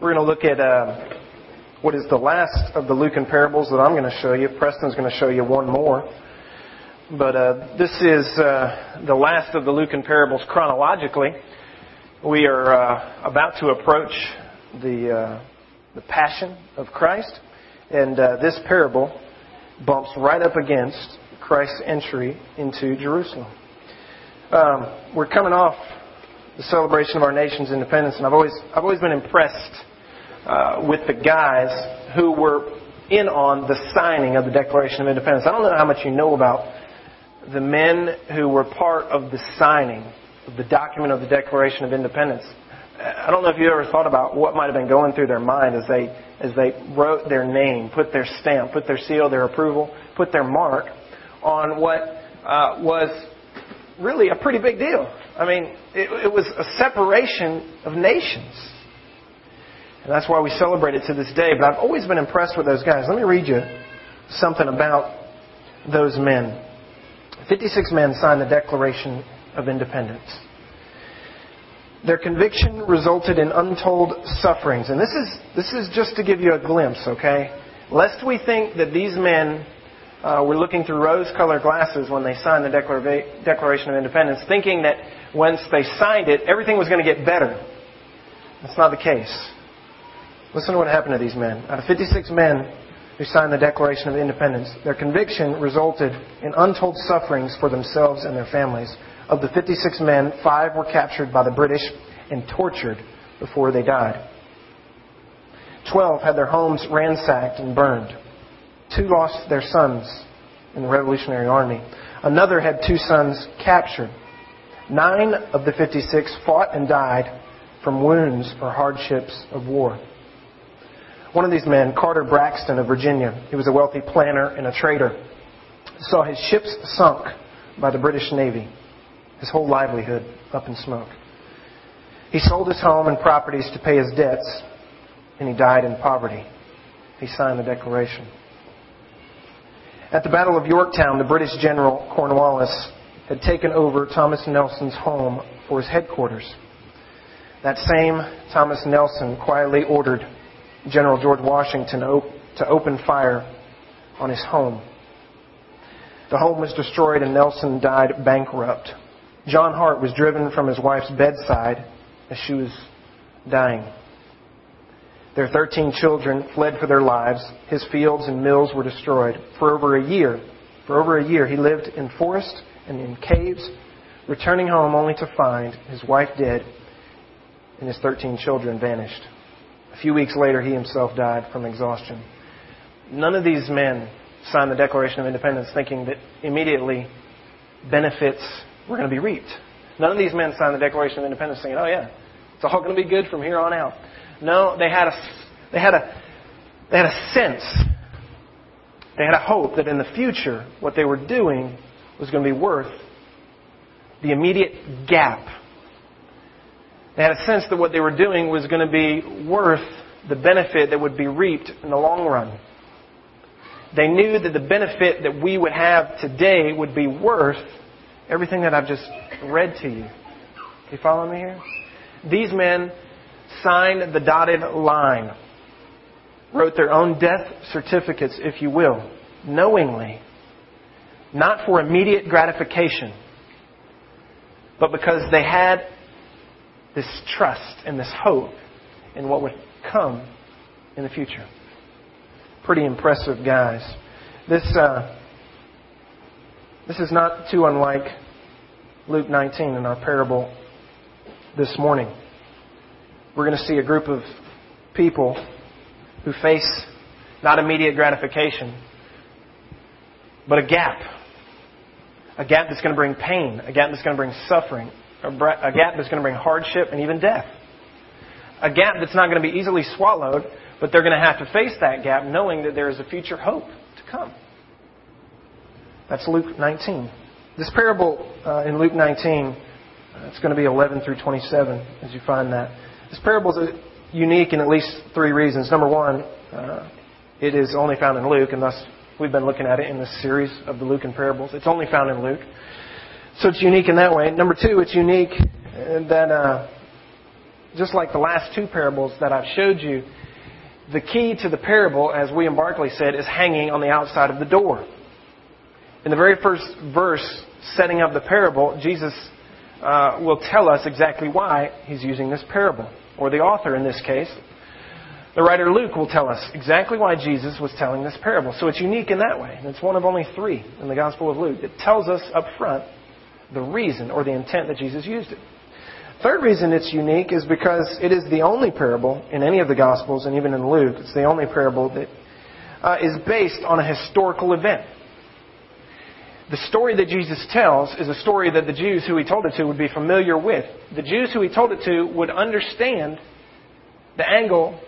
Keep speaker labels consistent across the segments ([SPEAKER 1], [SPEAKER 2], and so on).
[SPEAKER 1] We're going to look at uh, what is the last of the Lucan parables that I'm going to show you. Preston's going to show you one more. But uh, this is uh, the last of the Lucan parables chronologically. We are uh, about to approach the, uh, the Passion of Christ, and uh, this parable bumps right up against Christ's entry into Jerusalem. Um, we're coming off the celebration of our nation's independence, and I've always I've always been impressed uh, with the guys who were in on the signing of the Declaration of Independence. I don't know how much you know about the men who were part of the signing of the document of the Declaration of Independence. I don't know if you ever thought about what might have been going through their mind as they as they wrote their name, put their stamp, put their seal, their approval, put their mark on what uh, was really a pretty big deal. I mean, it, it was a separation of nations. And that's why we celebrate it to this day. But I've always been impressed with those guys. Let me read you something about those men. 56 men signed the Declaration of Independence. Their conviction resulted in untold sufferings. And this is, this is just to give you a glimpse, okay? Lest we think that these men uh, were looking through rose colored glasses when they signed the Declara- Declaration of Independence, thinking that once they signed it, everything was going to get better. That's not the case. Listen to what happened to these men. Out of 56 men who signed the Declaration of Independence, their conviction resulted in untold sufferings for themselves and their families. Of the 56 men, five were captured by the British and tortured before they died. Twelve had their homes ransacked and burned. Two lost their sons in the Revolutionary Army. Another had two sons captured. Nine of the 56 fought and died from wounds or hardships of war. One of these men, Carter Braxton of Virginia, he was a wealthy planter and a trader, saw his ships sunk by the British Navy, his whole livelihood up in smoke. He sold his home and properties to pay his debts, and he died in poverty. He signed the Declaration. At the Battle of Yorktown, the British General Cornwallis had taken over Thomas Nelson's home for his headquarters. That same Thomas Nelson quietly ordered General George Washington to open fire on his home. The home was destroyed and Nelson died bankrupt. John Hart was driven from his wife's bedside as she was dying. Their 13 children fled for their lives. His fields and mills were destroyed. For over a year, for over a year, he lived in forest and in caves, returning home only to find his wife dead and his 13 children vanished. A few weeks later, he himself died from exhaustion. None of these men signed the Declaration of Independence thinking that immediately benefits were going to be reaped. None of these men signed the Declaration of Independence thinking, oh, yeah, it's all going to be good from here on out. No, they had a, they had a, they had a sense, they had a hope that in the future, what they were doing was going to be worth the immediate gap. They had a sense that what they were doing was going to be worth the benefit that would be reaped in the long run. They knew that the benefit that we would have today would be worth everything that I've just read to you. You follow me here? These men signed the dotted line, wrote their own death certificates, if you will, knowingly, not for immediate gratification, but because they had this trust and this hope in what would come in the future. Pretty impressive guys. This uh, this is not too unlike Luke 19 in our parable this morning we're going to see a group of people who face not immediate gratification, but a gap. A gap that's going to bring pain, a gap that's going to bring suffering, a gap that's going to bring hardship and even death. A gap that's not going to be easily swallowed, but they're going to have to face that gap knowing that there is a future hope to come. That's Luke 19. This parable uh, in Luke 19, uh, it's going to be 11 through 27 as you find that. This parable is unique in at least three reasons. Number one, uh, it is only found in Luke, and thus we've been looking at it in this series of the Lucan parables. It's only found in Luke. So it's unique in that way. Number two, it's unique that uh, just like the last two parables that I've showed you, the key to the parable, as William Barclay said, is hanging on the outside of the door. In the very first verse, setting up the parable, Jesus uh, will tell us exactly why he's using this parable, or the author in this case. The writer Luke will tell us exactly why Jesus was telling this parable. So it's unique in that way. It's one of only three in the Gospel of Luke. It tells us up front the reason or the intent that Jesus used it. Third reason it's unique is because it is the only parable in any of the Gospels, and even in Luke, it's the only parable that uh, is based on a historical event. The story that Jesus tells is a story that the Jews who he told it to would be familiar with. The Jews who he told it to would understand the angle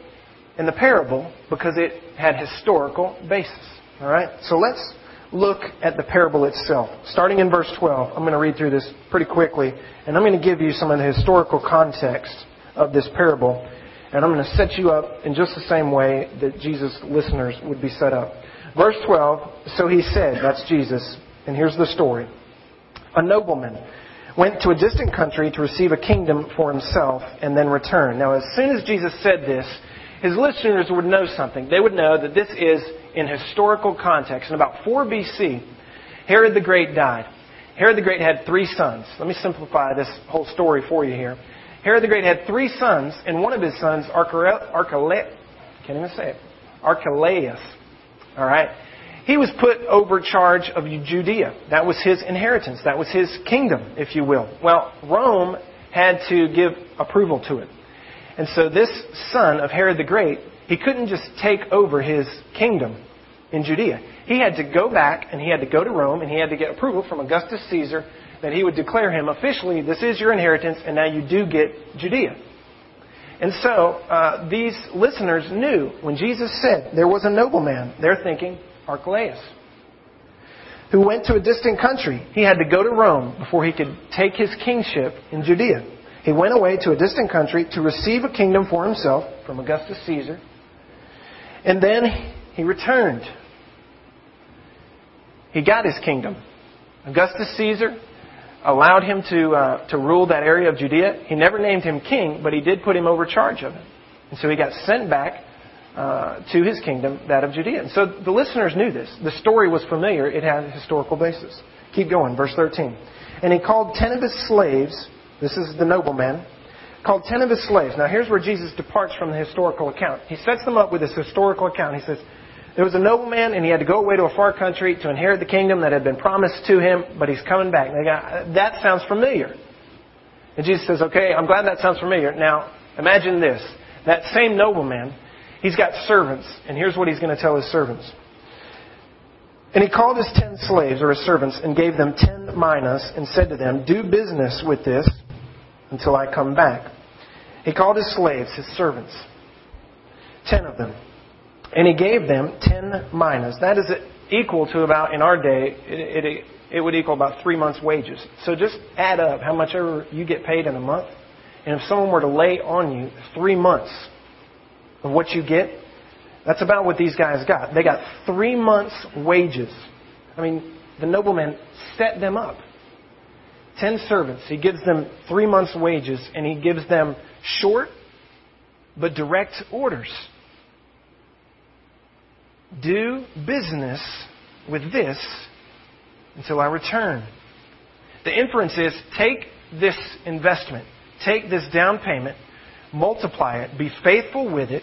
[SPEAKER 1] in the parable because it had historical basis. All right? So let's look at the parable itself. Starting in verse 12, I'm going to read through this pretty quickly, and I'm going to give you some of the historical context of this parable, and I'm going to set you up in just the same way that Jesus' listeners would be set up. Verse 12, so he said, that's Jesus, and here's the story. A nobleman went to a distant country to receive a kingdom for himself and then return. Now, as soon as Jesus said this, his listeners would know something. They would know that this is in historical context. In about 4 BC, Herod the Great died. Herod the Great had three sons. Let me simplify this whole story for you here. Herod the Great had three sons, and one of his sons, Archelaus, can't even say it, Archelaus, all right, he was put over charge of Judea. That was his inheritance. That was his kingdom, if you will. Well, Rome had to give approval to it. And so this son of Herod the Great, he couldn't just take over his kingdom in Judea. He had to go back and he had to go to Rome and he had to get approval from Augustus Caesar that he would declare him officially, this is your inheritance and now you do get Judea. And so uh, these listeners knew when Jesus said there was a nobleman, they're thinking Archelaus, who went to a distant country. He had to go to Rome before he could take his kingship in Judea. He went away to a distant country to receive a kingdom for himself from Augustus Caesar. And then he returned. He got his kingdom. Augustus Caesar allowed him to, uh, to rule that area of Judea. He never named him king, but he did put him over charge of it. And so he got sent back uh, to his kingdom, that of Judea. And so the listeners knew this. The story was familiar. It had a historical basis. Keep going, verse 13. And he called ten of his slaves this is the nobleman, called ten of his slaves. Now here's where Jesus departs from the historical account. He sets them up with this historical account. He says, there was a nobleman and he had to go away to a far country to inherit the kingdom that had been promised to him, but he's coming back. That sounds familiar. And Jesus says, okay, I'm glad that sounds familiar. Now, imagine this. That same nobleman, he's got servants, and here's what he's going to tell his servants. And he called his ten slaves, or his servants, and gave them ten minas, and said to them, Do business with this until I come back. He called his slaves, his servants, ten of them, and he gave them ten minas. That is equal to about, in our day, it, it, it would equal about three months' wages. So just add up how much ever you get paid in a month, and if someone were to lay on you three months of what you get, that's about what these guys got. They got three months' wages. I mean, the nobleman set them up ten servants. He gives them three months' wages, and he gives them short but direct orders. Do business with this until I return. The inference is take this investment, take this down payment, multiply it, be faithful with it,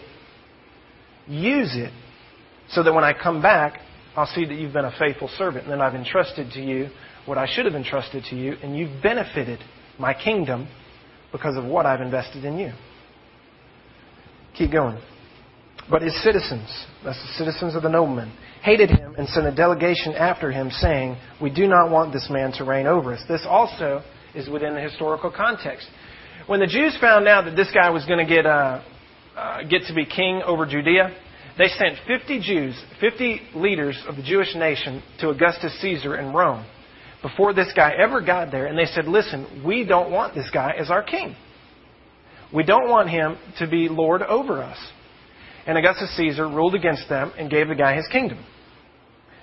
[SPEAKER 1] use it, so that when I come back, I'll see that you've been a faithful servant and that I've entrusted to you what I should have entrusted to you, and you've benefited my kingdom because of what I've invested in you. Keep going. But his citizens, that's the citizens of the nobleman, hated him and sent a delegation after him, saying, We do not want this man to reign over us. This also is within the historical context. When the Jews found out that this guy was going to get, uh, uh, get to be king over Judea, they sent 50 Jews, 50 leaders of the Jewish nation to Augustus Caesar in Rome before this guy ever got there, and they said, Listen, we don't want this guy as our king. We don't want him to be Lord over us. And Augustus Caesar ruled against them and gave the guy his kingdom.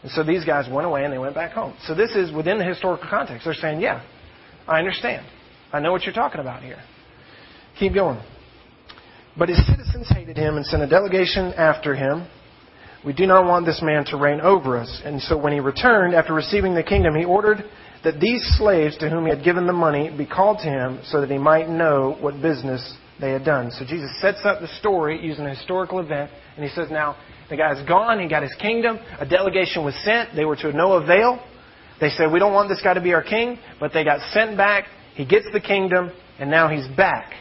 [SPEAKER 1] And so these guys went away and they went back home. So this is within the historical context. They're saying, Yeah, I understand. I know what you're talking about here. Keep going. But his citizens hated him and sent a delegation after him. We do not want this man to reign over us. And so when he returned, after receiving the kingdom, he ordered that these slaves to whom he had given the money be called to him so that he might know what business they had done. So Jesus sets up the story using a historical event, and he says, Now, the guy's gone, he got his kingdom, a delegation was sent, they were to no avail. They said, We don't want this guy to be our king, but they got sent back, he gets the kingdom, and now he's back.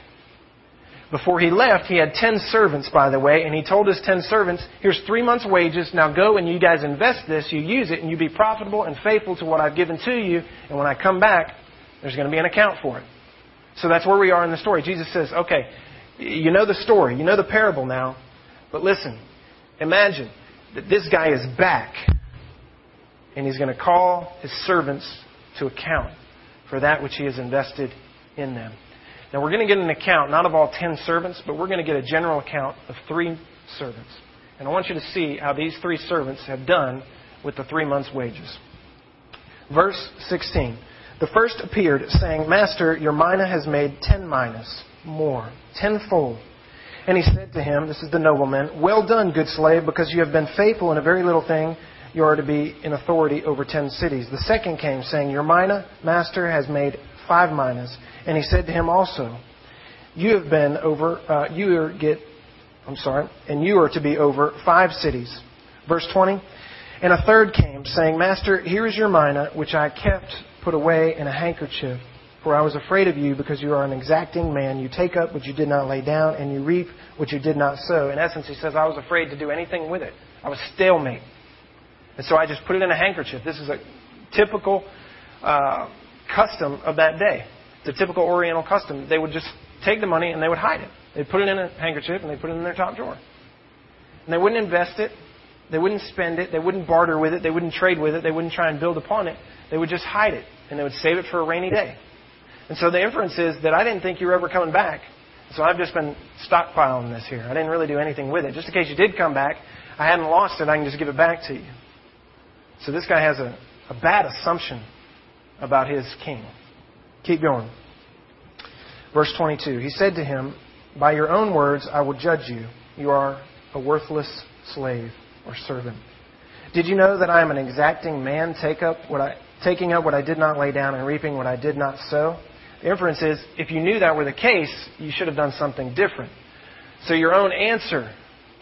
[SPEAKER 1] Before he left, he had ten servants, by the way, and he told his ten servants, Here's three months' wages. Now go and you guys invest this, you use it, and you be profitable and faithful to what I've given to you. And when I come back, there's going to be an account for it. So that's where we are in the story. Jesus says, Okay, you know the story, you know the parable now, but listen, imagine that this guy is back, and he's going to call his servants to account for that which he has invested in them. Now, we're going to get an account, not of all ten servants, but we're going to get a general account of three servants. And I want you to see how these three servants have done with the three months' wages. Verse 16. The first appeared, saying, Master, your mina has made ten minas more, tenfold. And he said to him, This is the nobleman, Well done, good slave, because you have been faithful in a very little thing, you are to be in authority over ten cities. The second came, saying, Your mina, master, has made five minas. And he said to him also, You have been over, uh, you are get, I'm sorry, and you are to be over five cities. Verse 20. And a third came, saying, Master, here is your mina, which I kept put away in a handkerchief. For I was afraid of you, because you are an exacting man. You take up what you did not lay down, and you reap what you did not sow. In essence, he says, I was afraid to do anything with it. I was stalemate. And so I just put it in a handkerchief. This is a typical uh, custom of that day. A typical Oriental custom. They would just take the money and they would hide it. They'd put it in a handkerchief and they'd put it in their top drawer. And they wouldn't invest it. They wouldn't spend it. They wouldn't barter with it. They wouldn't trade with it. They wouldn't try and build upon it. They would just hide it and they would save it for a rainy day. And so the inference is that I didn't think you were ever coming back. So I've just been stockpiling this here. I didn't really do anything with it. Just in case you did come back, I hadn't lost it. I can just give it back to you. So this guy has a, a bad assumption about his king. Keep going. Verse 22. He said to him, By your own words I will judge you. You are a worthless slave or servant. Did you know that I am an exacting man, take up what I, taking up what I did not lay down and reaping what I did not sow? The inference is, if you knew that were the case, you should have done something different. So your own answer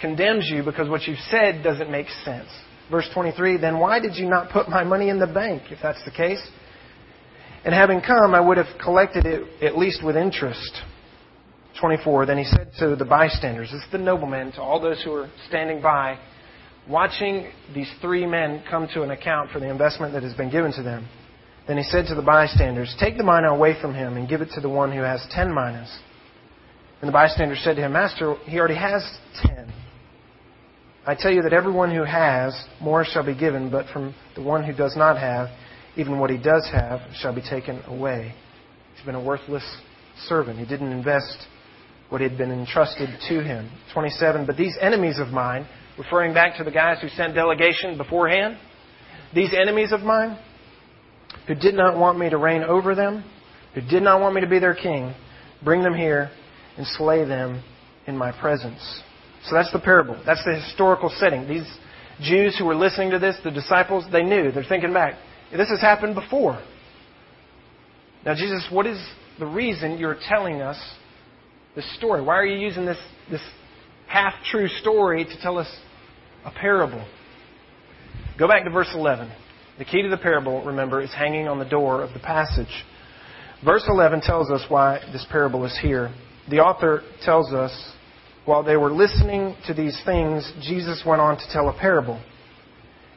[SPEAKER 1] condemns you because what you've said doesn't make sense. Verse 23, then why did you not put my money in the bank, if that's the case? And having come, I would have collected it at least with interest. 24, then he said to the bystanders, this is the nobleman, to all those who were standing by, watching these three men come to an account for the investment that has been given to them. Then he said to the bystanders, Take the mina away from him and give it to the one who has ten minas. And the bystander said to him, Master, he already has ten. I tell you that everyone who has, more shall be given, but from the one who does not have, even what he does have shall be taken away. He's been a worthless servant. He didn't invest what had been entrusted to him. 27. But these enemies of mine, referring back to the guys who sent delegation beforehand, these enemies of mine, who did not want me to reign over them, who did not want me to be their king, bring them here and slay them in my presence. So that's the parable. That's the historical setting. These Jews who were listening to this, the disciples, they knew. They're thinking back. This has happened before. Now, Jesus, what is the reason you're telling us this story? Why are you using this, this half true story to tell us a parable? Go back to verse 11. The key to the parable, remember, is hanging on the door of the passage. Verse 11 tells us why this parable is here. The author tells us while they were listening to these things, Jesus went on to tell a parable.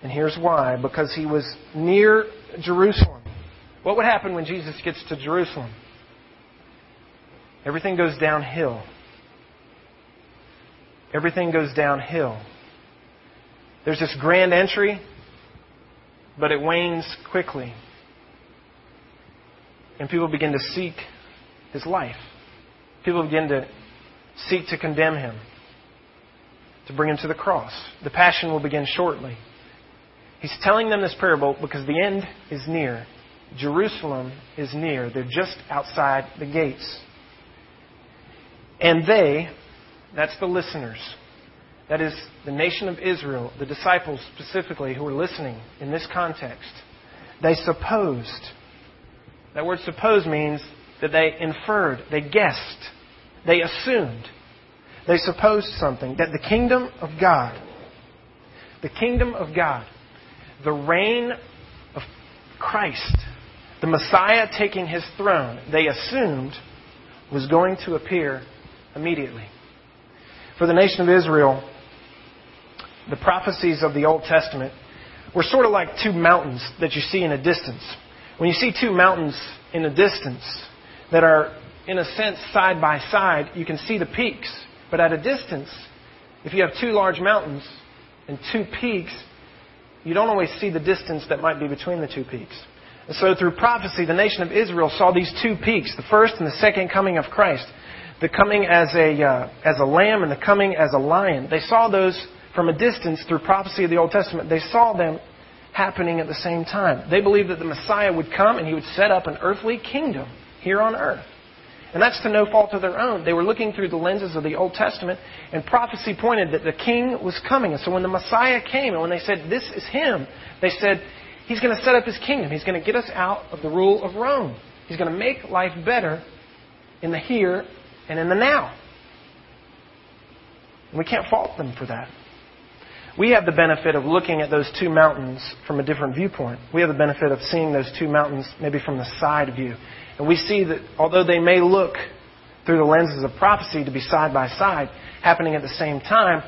[SPEAKER 1] And here's why because he was near Jerusalem. What would happen when Jesus gets to Jerusalem? Everything goes downhill. Everything goes downhill. There's this grand entry, but it wanes quickly. And people begin to seek his life. People begin to seek to condemn him, to bring him to the cross. The passion will begin shortly. He's telling them this parable because the end is near. Jerusalem is near. They're just outside the gates. And they, That's the listeners. That is the nation of Israel, the disciples specifically who are listening in this context. They supposed. That word suppose means that they inferred, they guessed, they assumed, they supposed something that the kingdom of God, the kingdom of God, the reign of Christ, the Messiah taking his throne, they assumed was going to appear immediately. For the nation of Israel, the prophecies of the Old Testament were sort of like two mountains that you see in a distance. When you see two mountains in a distance that are, in a sense, side by side, you can see the peaks. But at a distance, if you have two large mountains and two peaks, you don't always see the distance that might be between the two peaks. And so through prophecy, the nation of Israel saw these two peaks, the first and the second coming of Christ, the coming as a, uh, as a lamb and the coming as a lion. They saw those from a distance through prophecy of the Old Testament. They saw them happening at the same time. They believed that the Messiah would come and he would set up an earthly kingdom here on earth. And that's to no fault of their own. They were looking through the lenses of the Old Testament, and prophecy pointed that the king was coming. And so when the Messiah came, and when they said, This is him, they said, He's going to set up his kingdom. He's going to get us out of the rule of Rome. He's going to make life better in the here and in the now. And we can't fault them for that. We have the benefit of looking at those two mountains from a different viewpoint. We have the benefit of seeing those two mountains maybe from the side view. And we see that although they may look through the lenses of prophecy to be side by side, happening at the same time,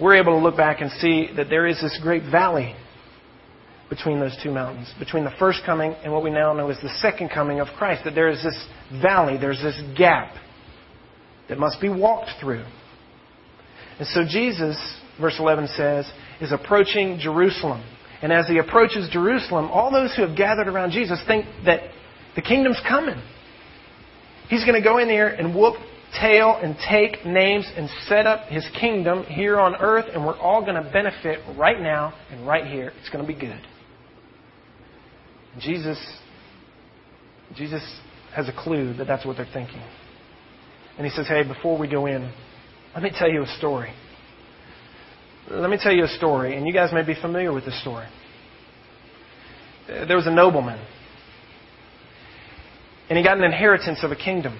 [SPEAKER 1] we're able to look back and see that there is this great valley between those two mountains, between the first coming and what we now know is the second coming of Christ. That there is this valley, there's this gap that must be walked through. And so Jesus, verse 11 says, is approaching Jerusalem. And as he approaches Jerusalem, all those who have gathered around Jesus think that the kingdom's coming. He's going to go in there and whoop tail and take names and set up his kingdom here on earth, and we're all going to benefit right now and right here. It's going to be good. Jesus, Jesus has a clue that that's what they're thinking. And he says, Hey, before we go in, let me tell you a story. Let me tell you a story, and you guys may be familiar with this story. There was a nobleman, and he got an inheritance of a kingdom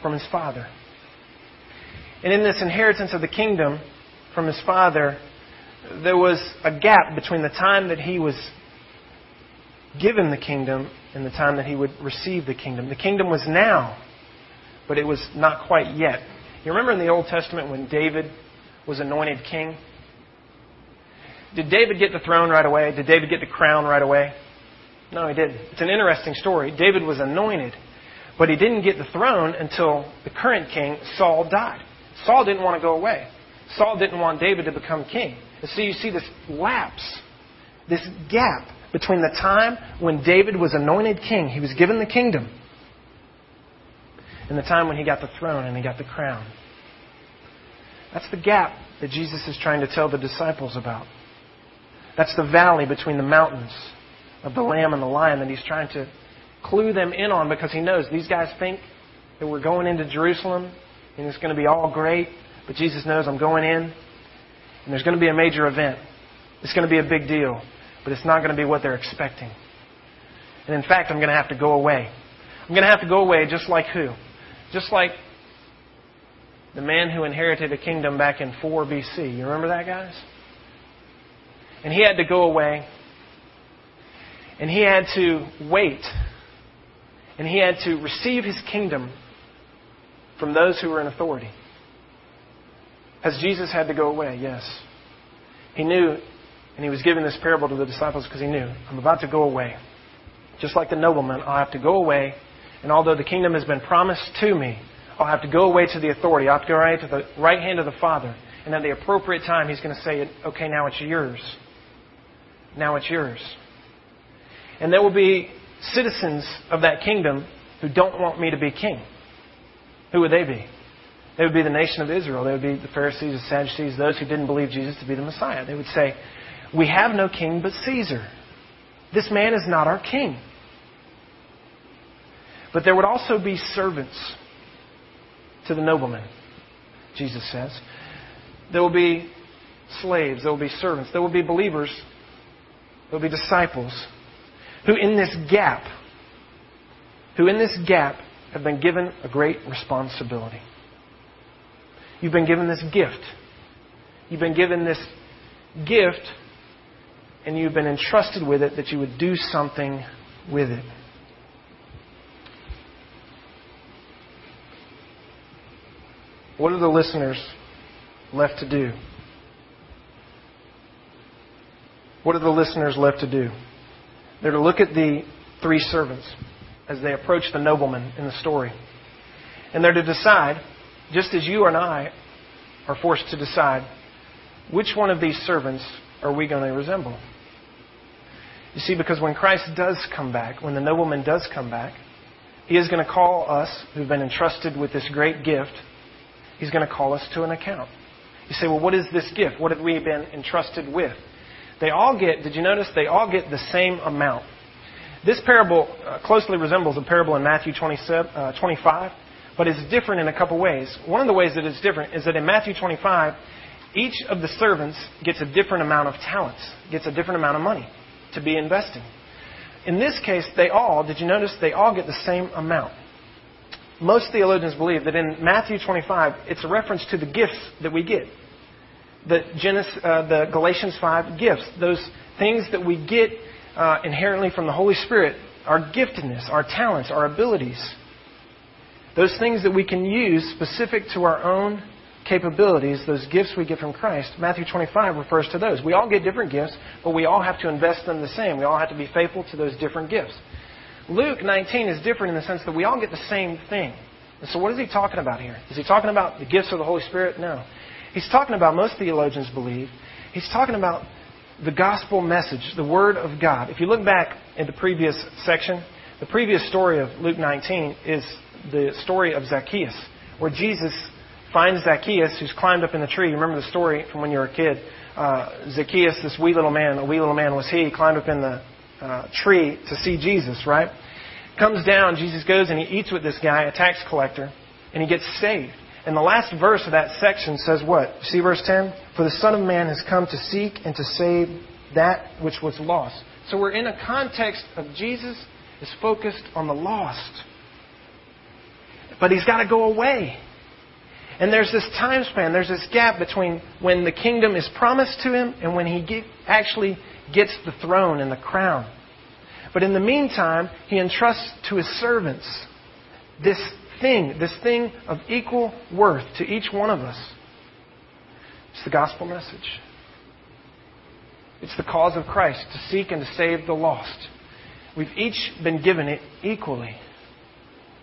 [SPEAKER 1] from his father. And in this inheritance of the kingdom from his father, there was a gap between the time that he was given the kingdom and the time that he would receive the kingdom. The kingdom was now, but it was not quite yet. You remember in the Old Testament when David was anointed king? Did David get the throne right away? Did David get the crown right away? No, he didn't. It's an interesting story. David was anointed, but he didn't get the throne until the current king, Saul, died. Saul didn't want to go away. Saul didn't want David to become king. And so you see this lapse, this gap between the time when David was anointed king, he was given the kingdom, and the time when he got the throne and he got the crown. That's the gap that Jesus is trying to tell the disciples about. That's the valley between the mountains of the lamb and the lion that he's trying to clue them in on because he knows these guys think that we're going into Jerusalem and it's going to be all great, but Jesus knows I'm going in and there's going to be a major event. It's going to be a big deal but it's not going to be what they're expecting. And in fact, I'm going to have to go away. I'm going to have to go away just like who? Just like the man who inherited a kingdom back in 4 BC. You remember that, guys? And he had to go away. And he had to wait. And he had to receive his kingdom from those who were in authority. Has Jesus had to go away? Yes. He knew and he was giving this parable to the disciples because he knew, I'm about to go away. Just like the nobleman, I'll have to go away. And although the kingdom has been promised to me, I'll have to go away to the authority. I'll have to go right to the right hand of the Father. And at the appropriate time, he's going to say, okay, now it's yours. Now it's yours. And there will be citizens of that kingdom who don't want me to be king. Who would they be? They would be the nation of Israel. They would be the Pharisees, the Sadducees, those who didn't believe Jesus to be the Messiah. They would say, we have no king but Caesar. This man is not our king. But there would also be servants to the nobleman. Jesus says. There will be slaves, there will be servants, there will be believers, there will be disciples who in this gap, who in this gap have been given a great responsibility. You've been given this gift. You've been given this gift and you've been entrusted with it that you would do something with it. What are the listeners left to do? What are the listeners left to do? They're to look at the three servants as they approach the nobleman in the story. And they're to decide, just as you and I are forced to decide, which one of these servants are we going to resemble? You see, because when Christ does come back, when the nobleman does come back, he is going to call us who've been entrusted with this great gift, he's going to call us to an account. You say, well, what is this gift? What have we been entrusted with? They all get, did you notice? They all get the same amount. This parable uh, closely resembles a parable in Matthew 27, uh, 25, but it's different in a couple ways. One of the ways that it's different is that in Matthew 25, each of the servants gets a different amount of talents, gets a different amount of money to be investing. In this case, they all, did you notice, they all get the same amount. Most theologians believe that in Matthew 25, it's a reference to the gifts that we get. The, Genesis, uh, the Galatians 5 gifts, those things that we get uh, inherently from the Holy Spirit, our giftedness, our talents, our abilities. Those things that we can use specific to our own capabilities, those gifts we get from Christ, Matthew 25 refers to those. We all get different gifts, but we all have to invest them the same. We all have to be faithful to those different gifts. Luke 19 is different in the sense that we all get the same thing. And so what is he talking about here? Is he talking about the gifts of the Holy Spirit? No. He's talking about, most theologians believe, he's talking about the gospel message, the Word of God. If you look back in the previous section, the previous story of Luke 19 is the story of Zacchaeus, where Jesus finds Zacchaeus, who's climbed up in the tree. You remember the story from when you were a kid. Uh, Zacchaeus, this wee little man, a wee little man was he, climbed up in the uh, tree to see Jesus, right? Comes down, Jesus goes and he eats with this guy, a tax collector, and he gets saved. And the last verse of that section says what? See verse 10? For the Son of Man has come to seek and to save that which was lost. So we're in a context of Jesus is focused on the lost. But he's got to go away. And there's this time span, there's this gap between when the kingdom is promised to him and when he get, actually gets the throne and the crown. But in the meantime, he entrusts to his servants this thing, this thing of equal worth to each one of us. It's the gospel message. It's the cause of Christ to seek and to save the lost. We've each been given it equally.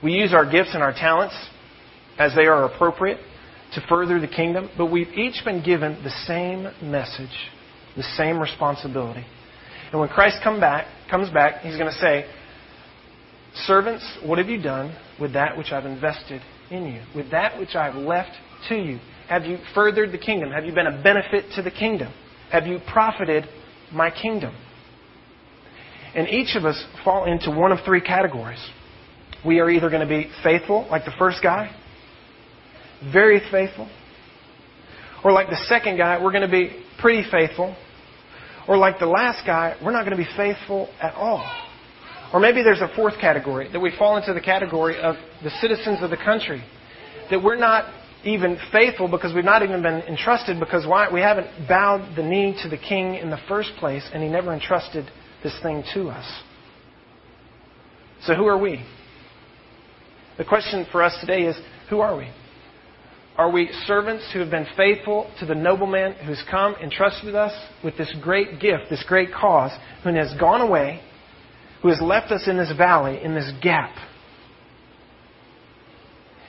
[SPEAKER 1] We use our gifts and our talents as they are appropriate to further the kingdom, but we've each been given the same message, the same responsibility. And when Christ come back, comes back, he's going to say, Servants, what have you done with that which I've invested in you? With that which I've left to you? Have you furthered the kingdom? Have you been a benefit to the kingdom? Have you profited my kingdom? And each of us fall into one of three categories. We are either going to be faithful, like the first guy, very faithful. Or like the second guy, we're going to be pretty faithful. Or like the last guy, we're not going to be faithful at all. Or maybe there's a fourth category, that we fall into the category of the citizens of the country. That we're not even faithful because we've not even been entrusted because why? we haven't bowed the knee to the king in the first place and he never entrusted this thing to us. So who are we? The question for us today is who are we? Are we servants who have been faithful to the nobleman who's come and trusted us with this great gift, this great cause, who has gone away, who has left us in this valley, in this gap?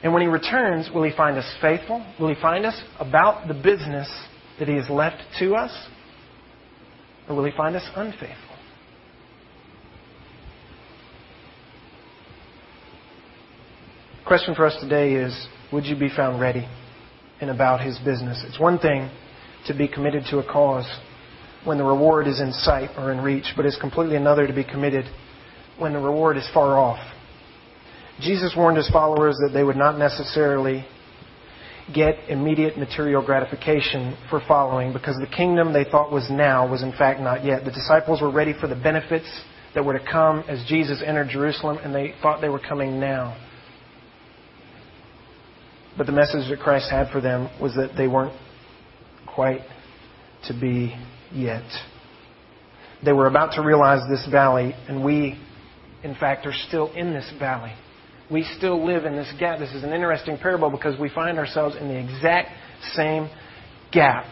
[SPEAKER 1] And when he returns, will he find us faithful? Will he find us about the business that he has left to us? Or will he find us unfaithful? question for us today is would you be found ready and about his business? It's one thing to be committed to a cause when the reward is in sight or in reach, but is completely another to be committed when the reward is far off. Jesus warned his followers that they would not necessarily get immediate material gratification for following because the kingdom they thought was now was in fact not yet. The disciples were ready for the benefits that were to come as Jesus entered Jerusalem, and they thought they were coming now. But the message that Christ had for them was that they weren't quite to be yet. They were about to realize this valley, and we, in fact, are still in this valley. We still live in this gap. This is an interesting parable because we find ourselves in the exact same gap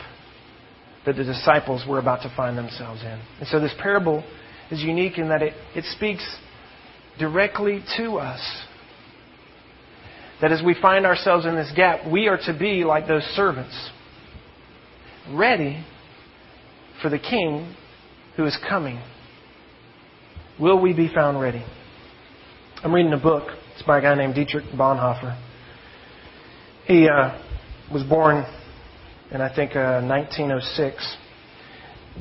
[SPEAKER 1] that the disciples were about to find themselves in. And so this parable is unique in that it, it speaks directly to us. That as we find ourselves in this gap, we are to be like those servants, ready for the king who is coming. Will we be found ready? I'm reading a book. It's by a guy named Dietrich Bonhoeffer. He uh, was born in, I think, uh, 1906.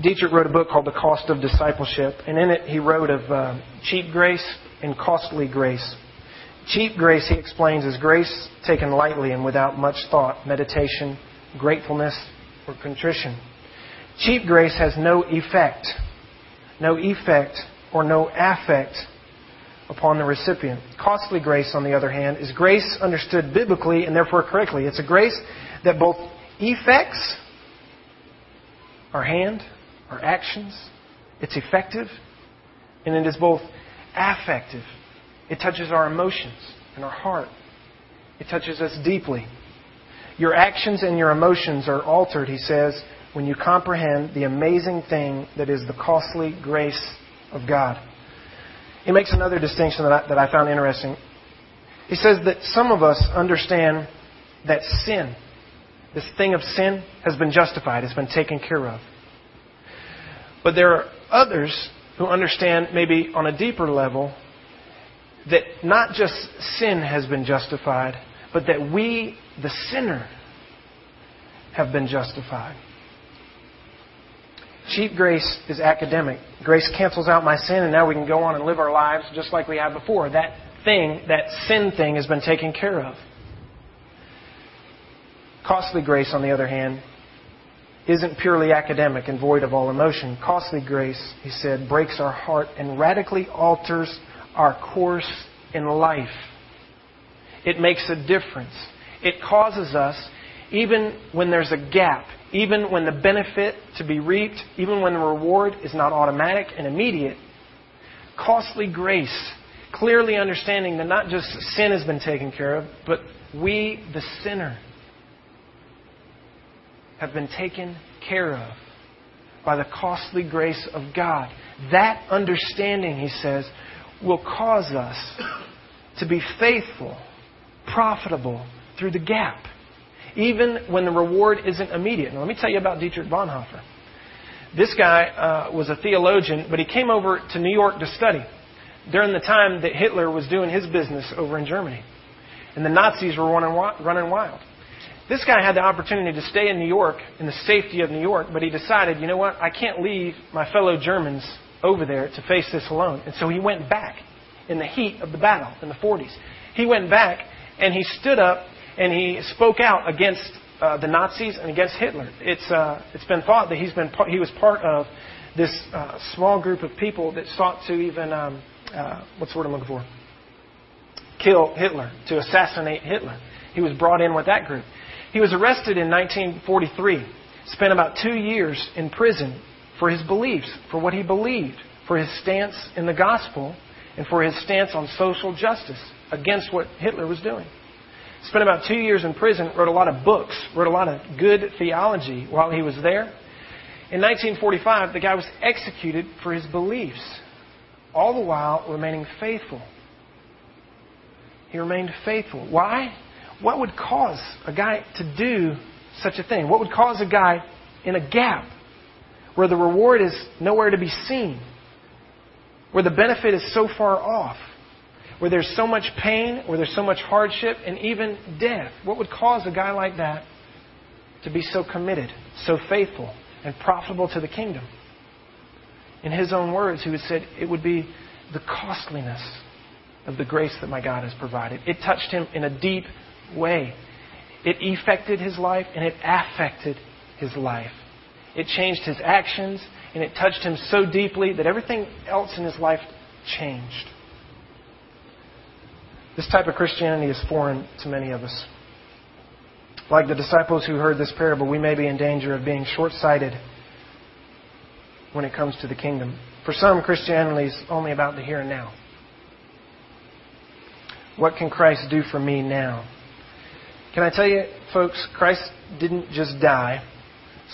[SPEAKER 1] Dietrich wrote a book called The Cost of Discipleship, and in it he wrote of uh, cheap grace and costly grace. Cheap grace, he explains, is grace taken lightly and without much thought, meditation, gratefulness, or contrition. Cheap grace has no effect, no effect or no affect upon the recipient. Costly grace, on the other hand, is grace understood biblically and therefore correctly. It's a grace that both effects our hand, our actions, it's effective, and it is both affective. It touches our emotions and our heart. It touches us deeply. Your actions and your emotions are altered, he says, when you comprehend the amazing thing that is the costly grace of God. He makes another distinction that I, that I found interesting. He says that some of us understand that sin, this thing of sin, has been justified, it's been taken care of. But there are others who understand, maybe on a deeper level, that not just sin has been justified, but that we, the sinner, have been justified. Cheap grace is academic. Grace cancels out my sin, and now we can go on and live our lives just like we have before. That thing, that sin thing, has been taken care of. Costly grace, on the other hand, isn't purely academic and void of all emotion. Costly grace, he said, breaks our heart and radically alters our course in life. It makes a difference. It causes us, even when there's a gap, even when the benefit to be reaped, even when the reward is not automatic and immediate, costly grace, clearly understanding that not just sin has been taken care of, but we, the sinner, have been taken care of by the costly grace of God. That understanding, he says, will cause us to be faithful, profitable through the gap even when the reward isn't immediate. Now, let me tell you about Dietrich Bonhoeffer. This guy uh, was a theologian, but he came over to New York to study during the time that Hitler was doing his business over in Germany. And the Nazis were running, running wild. This guy had the opportunity to stay in New York in the safety of New York, but he decided, you know what, I can't leave my fellow Germans over there to face this alone. And so he went back in the heat of the battle in the 40s. He went back and he stood up and he spoke out against uh, the Nazis and against Hitler. It's, uh, it's been thought that he's been he was part of this uh, small group of people that sought to even, um, uh, what's the word I'm looking for? Kill Hitler, to assassinate Hitler. He was brought in with that group. He was arrested in 1943, spent about two years in prison for his beliefs, for what he believed, for his stance in the gospel, and for his stance on social justice against what Hitler was doing. Spent about two years in prison, wrote a lot of books, wrote a lot of good theology while he was there. In 1945, the guy was executed for his beliefs, all the while remaining faithful. He remained faithful. Why? What would cause a guy to do such a thing? What would cause a guy in a gap where the reward is nowhere to be seen, where the benefit is so far off? Where there's so much pain, where there's so much hardship, and even death. What would cause a guy like that to be so committed, so faithful, and profitable to the kingdom? In his own words, he would said it would be the costliness of the grace that my God has provided. It touched him in a deep way. It affected his life and it affected his life. It changed his actions and it touched him so deeply that everything else in his life changed. This type of Christianity is foreign to many of us. Like the disciples who heard this parable, we may be in danger of being short sighted when it comes to the kingdom. For some, Christianity is only about the here and now. What can Christ do for me now? Can I tell you, folks, Christ didn't just die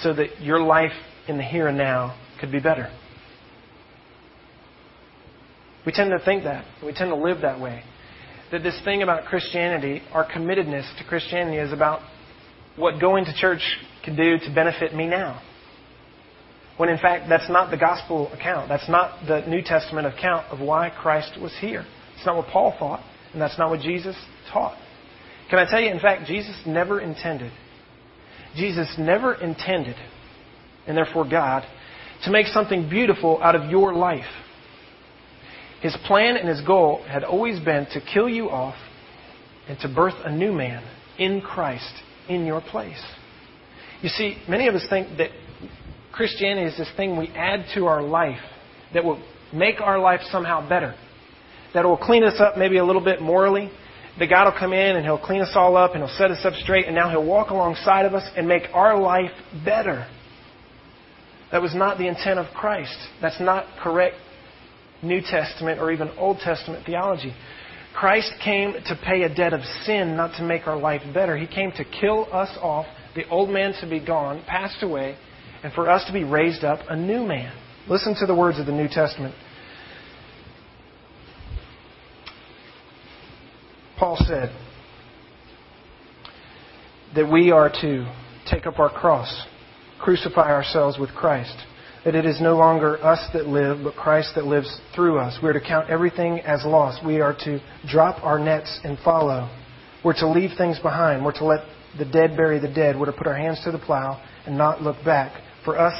[SPEAKER 1] so that your life in the here and now could be better. We tend to think that. We tend to live that way. That this thing about Christianity, our committedness to Christianity, is about what going to church can do to benefit me now. When in fact, that's not the gospel account. That's not the New Testament account of why Christ was here. It's not what Paul thought, and that's not what Jesus taught. Can I tell you, in fact, Jesus never intended, Jesus never intended, and therefore God, to make something beautiful out of your life. His plan and his goal had always been to kill you off and to birth a new man in Christ in your place. You see, many of us think that Christianity is this thing we add to our life that will make our life somehow better, that will clean us up maybe a little bit morally. That God will come in and He'll clean us all up and He'll set us up straight, and now He'll walk alongside of us and make our life better. That was not the intent of Christ. That's not correct New Testament or even Old Testament theology. Christ came to pay a debt of sin, not to make our life better. He came to kill us off, the old man to be gone, passed away, and for us to be raised up a new man. Listen to the words of the New Testament. Paul said that we are to take up our cross, crucify ourselves with Christ. That it is no longer us that live, but Christ that lives through us. We are to count everything as lost. We are to drop our nets and follow. We're to leave things behind. We're to let the dead bury the dead. We're to put our hands to the plow and not look back for us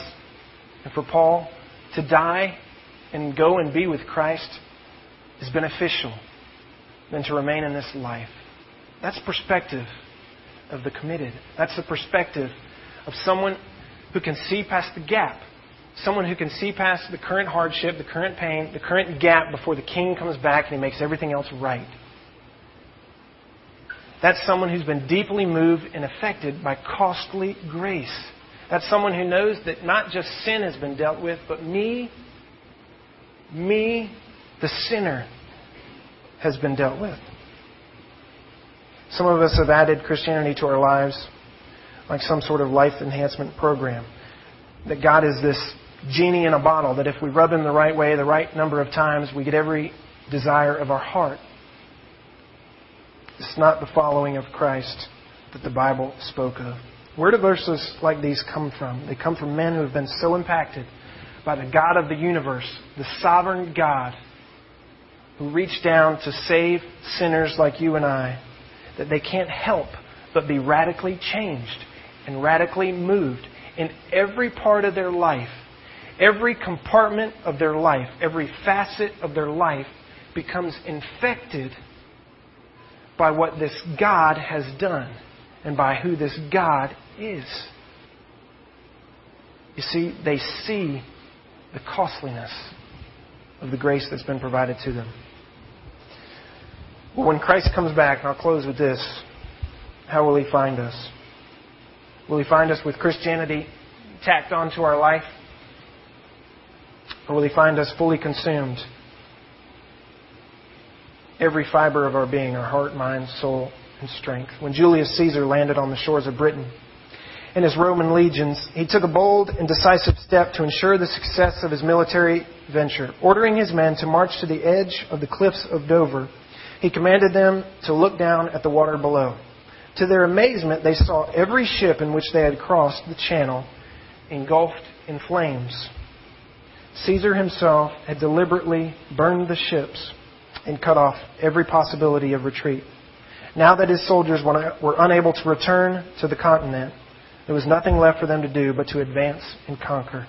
[SPEAKER 1] and for Paul to die and go and be with Christ is beneficial than to remain in this life. That's perspective of the committed. That's the perspective of someone who can see past the gap. Someone who can see past the current hardship, the current pain, the current gap before the king comes back and he makes everything else right. That's someone who's been deeply moved and affected by costly grace. That's someone who knows that not just sin has been dealt with, but me, me, the sinner, has been dealt with. Some of us have added Christianity to our lives like some sort of life enhancement program. That God is this genie in a bottle, that if we rub him the right way, the right number of times, we get every desire of our heart. It's not the following of Christ that the Bible spoke of. Where do verses like these come from? They come from men who have been so impacted by the God of the universe, the sovereign God, who reached down to save sinners like you and I, that they can't help but be radically changed and radically moved in every part of their life. Every compartment of their life, every facet of their life becomes infected by what this God has done and by who this God is. You see, they see the costliness of the grace that's been provided to them. Well, when Christ comes back, and I'll close with this, how will he find us? Will he find us with Christianity tacked onto our life? Or will he find us fully consumed? Every fiber of our being, our heart, mind, soul, and strength. When Julius Caesar landed on the shores of Britain and his Roman legions, he took a bold and decisive step to ensure the success of his military venture. Ordering his men to march to the edge of the cliffs of Dover, he commanded them to look down at the water below. To their amazement, they saw every ship in which they had crossed the channel engulfed in flames. Caesar himself had deliberately burned the ships and cut off every possibility of retreat. Now that his soldiers were unable to return to the continent, there was nothing left for them to do but to advance and conquer.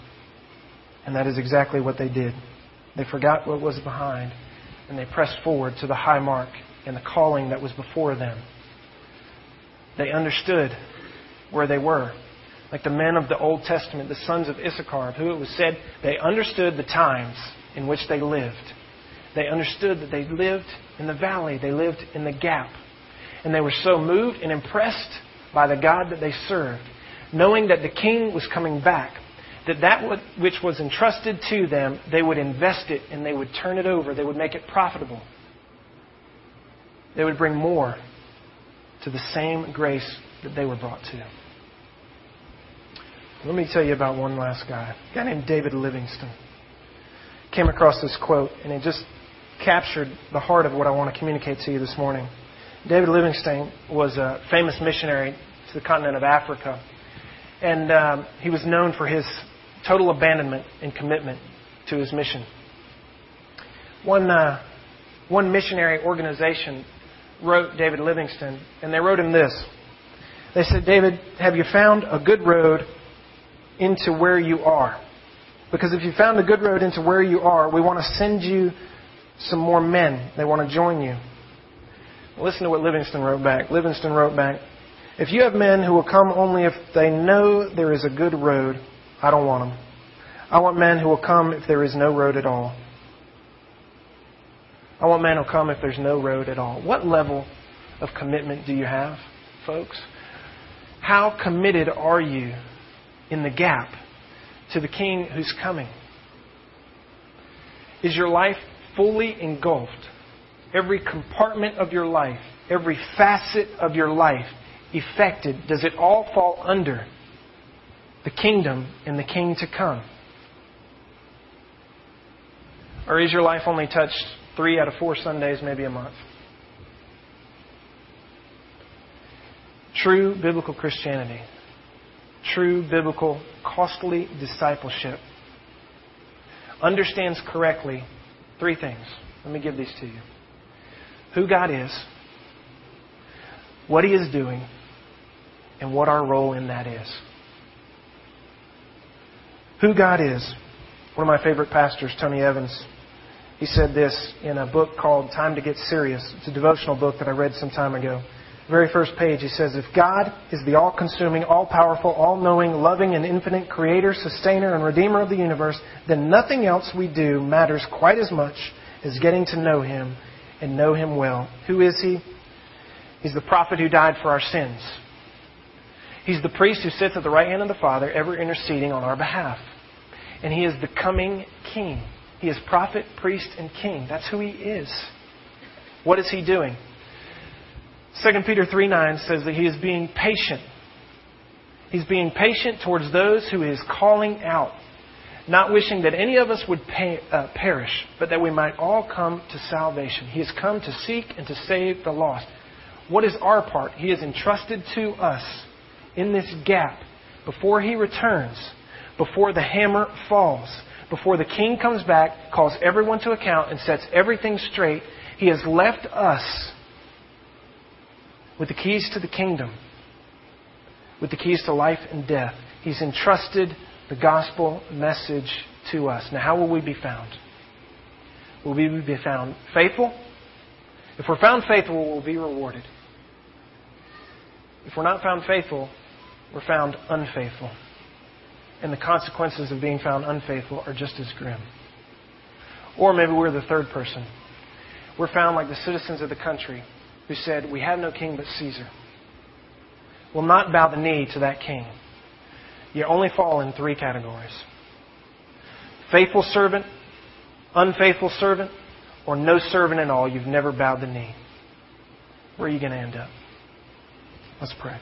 [SPEAKER 1] And that is exactly what they did. They forgot what was behind, and they pressed forward to the high mark and the calling that was before them. They understood where they were. Like the men of the Old Testament, the sons of Issachar, who it was said they understood the times in which they lived. They understood that they lived in the valley, they lived in the gap. And they were so moved and impressed by the God that they served, knowing that the king was coming back, that that which was entrusted to them, they would invest it and they would turn it over, they would make it profitable. They would bring more to the same grace that they were brought to. Let me tell you about one last guy, a guy named David Livingstone. Came across this quote, and it just captured the heart of what I want to communicate to you this morning. David Livingstone was a famous missionary to the continent of Africa, and um, he was known for his total abandonment and commitment to his mission. One, uh, one missionary organization wrote David Livingstone, and they wrote him this. They said, David, have you found a good road into where you are? Because if you found a good road into where you are, we want to send you some more men. They want to join you. Listen to what Livingstone wrote back. Livingstone wrote back, If you have men who will come only if they know there is a good road, I don't want them. I want men who will come if there is no road at all. I want men who will come if there's no road at all. What level of commitment do you have, folks? How committed are you in the gap to the King who's coming? Is your life fully engulfed? Every compartment of your life, every facet of your life affected? Does it all fall under the kingdom and the King to come? Or is your life only touched three out of four Sundays, maybe a month? True biblical Christianity, true biblical costly discipleship understands correctly three things. Let me give these to you who God is, what He is doing, and what our role in that is. Who God is. One of my favorite pastors, Tony Evans, he said this in a book called Time to Get Serious. It's a devotional book that I read some time ago very first page, he says, If God is the all consuming, all powerful, all knowing, loving, and infinite creator, sustainer, and redeemer of the universe, then nothing else we do matters quite as much as getting to know him and know him well. Who is he? He's the prophet who died for our sins. He's the priest who sits at the right hand of the Father, ever interceding on our behalf. And he is the coming king. He is prophet, priest, and king. That's who he is. What is he doing? 2 Peter 3 9 says that he is being patient. He's being patient towards those who he is calling out, not wishing that any of us would pay, uh, perish, but that we might all come to salvation. He has come to seek and to save the lost. What is our part? He has entrusted to us in this gap before he returns, before the hammer falls, before the king comes back, calls everyone to account, and sets everything straight. He has left us with the keys to the kingdom, with the keys to life and death. He's entrusted the gospel message to us. Now, how will we be found? Will we be found faithful? If we're found faithful, we'll be rewarded. If we're not found faithful, we're found unfaithful. And the consequences of being found unfaithful are just as grim. Or maybe we're the third person. We're found like the citizens of the country who said, We have no king but Caesar, will not bow the knee to that king. You only fall in three categories faithful servant, unfaithful servant, or no servant at all. You've never bowed the knee. Where are you going to end up? Let's pray.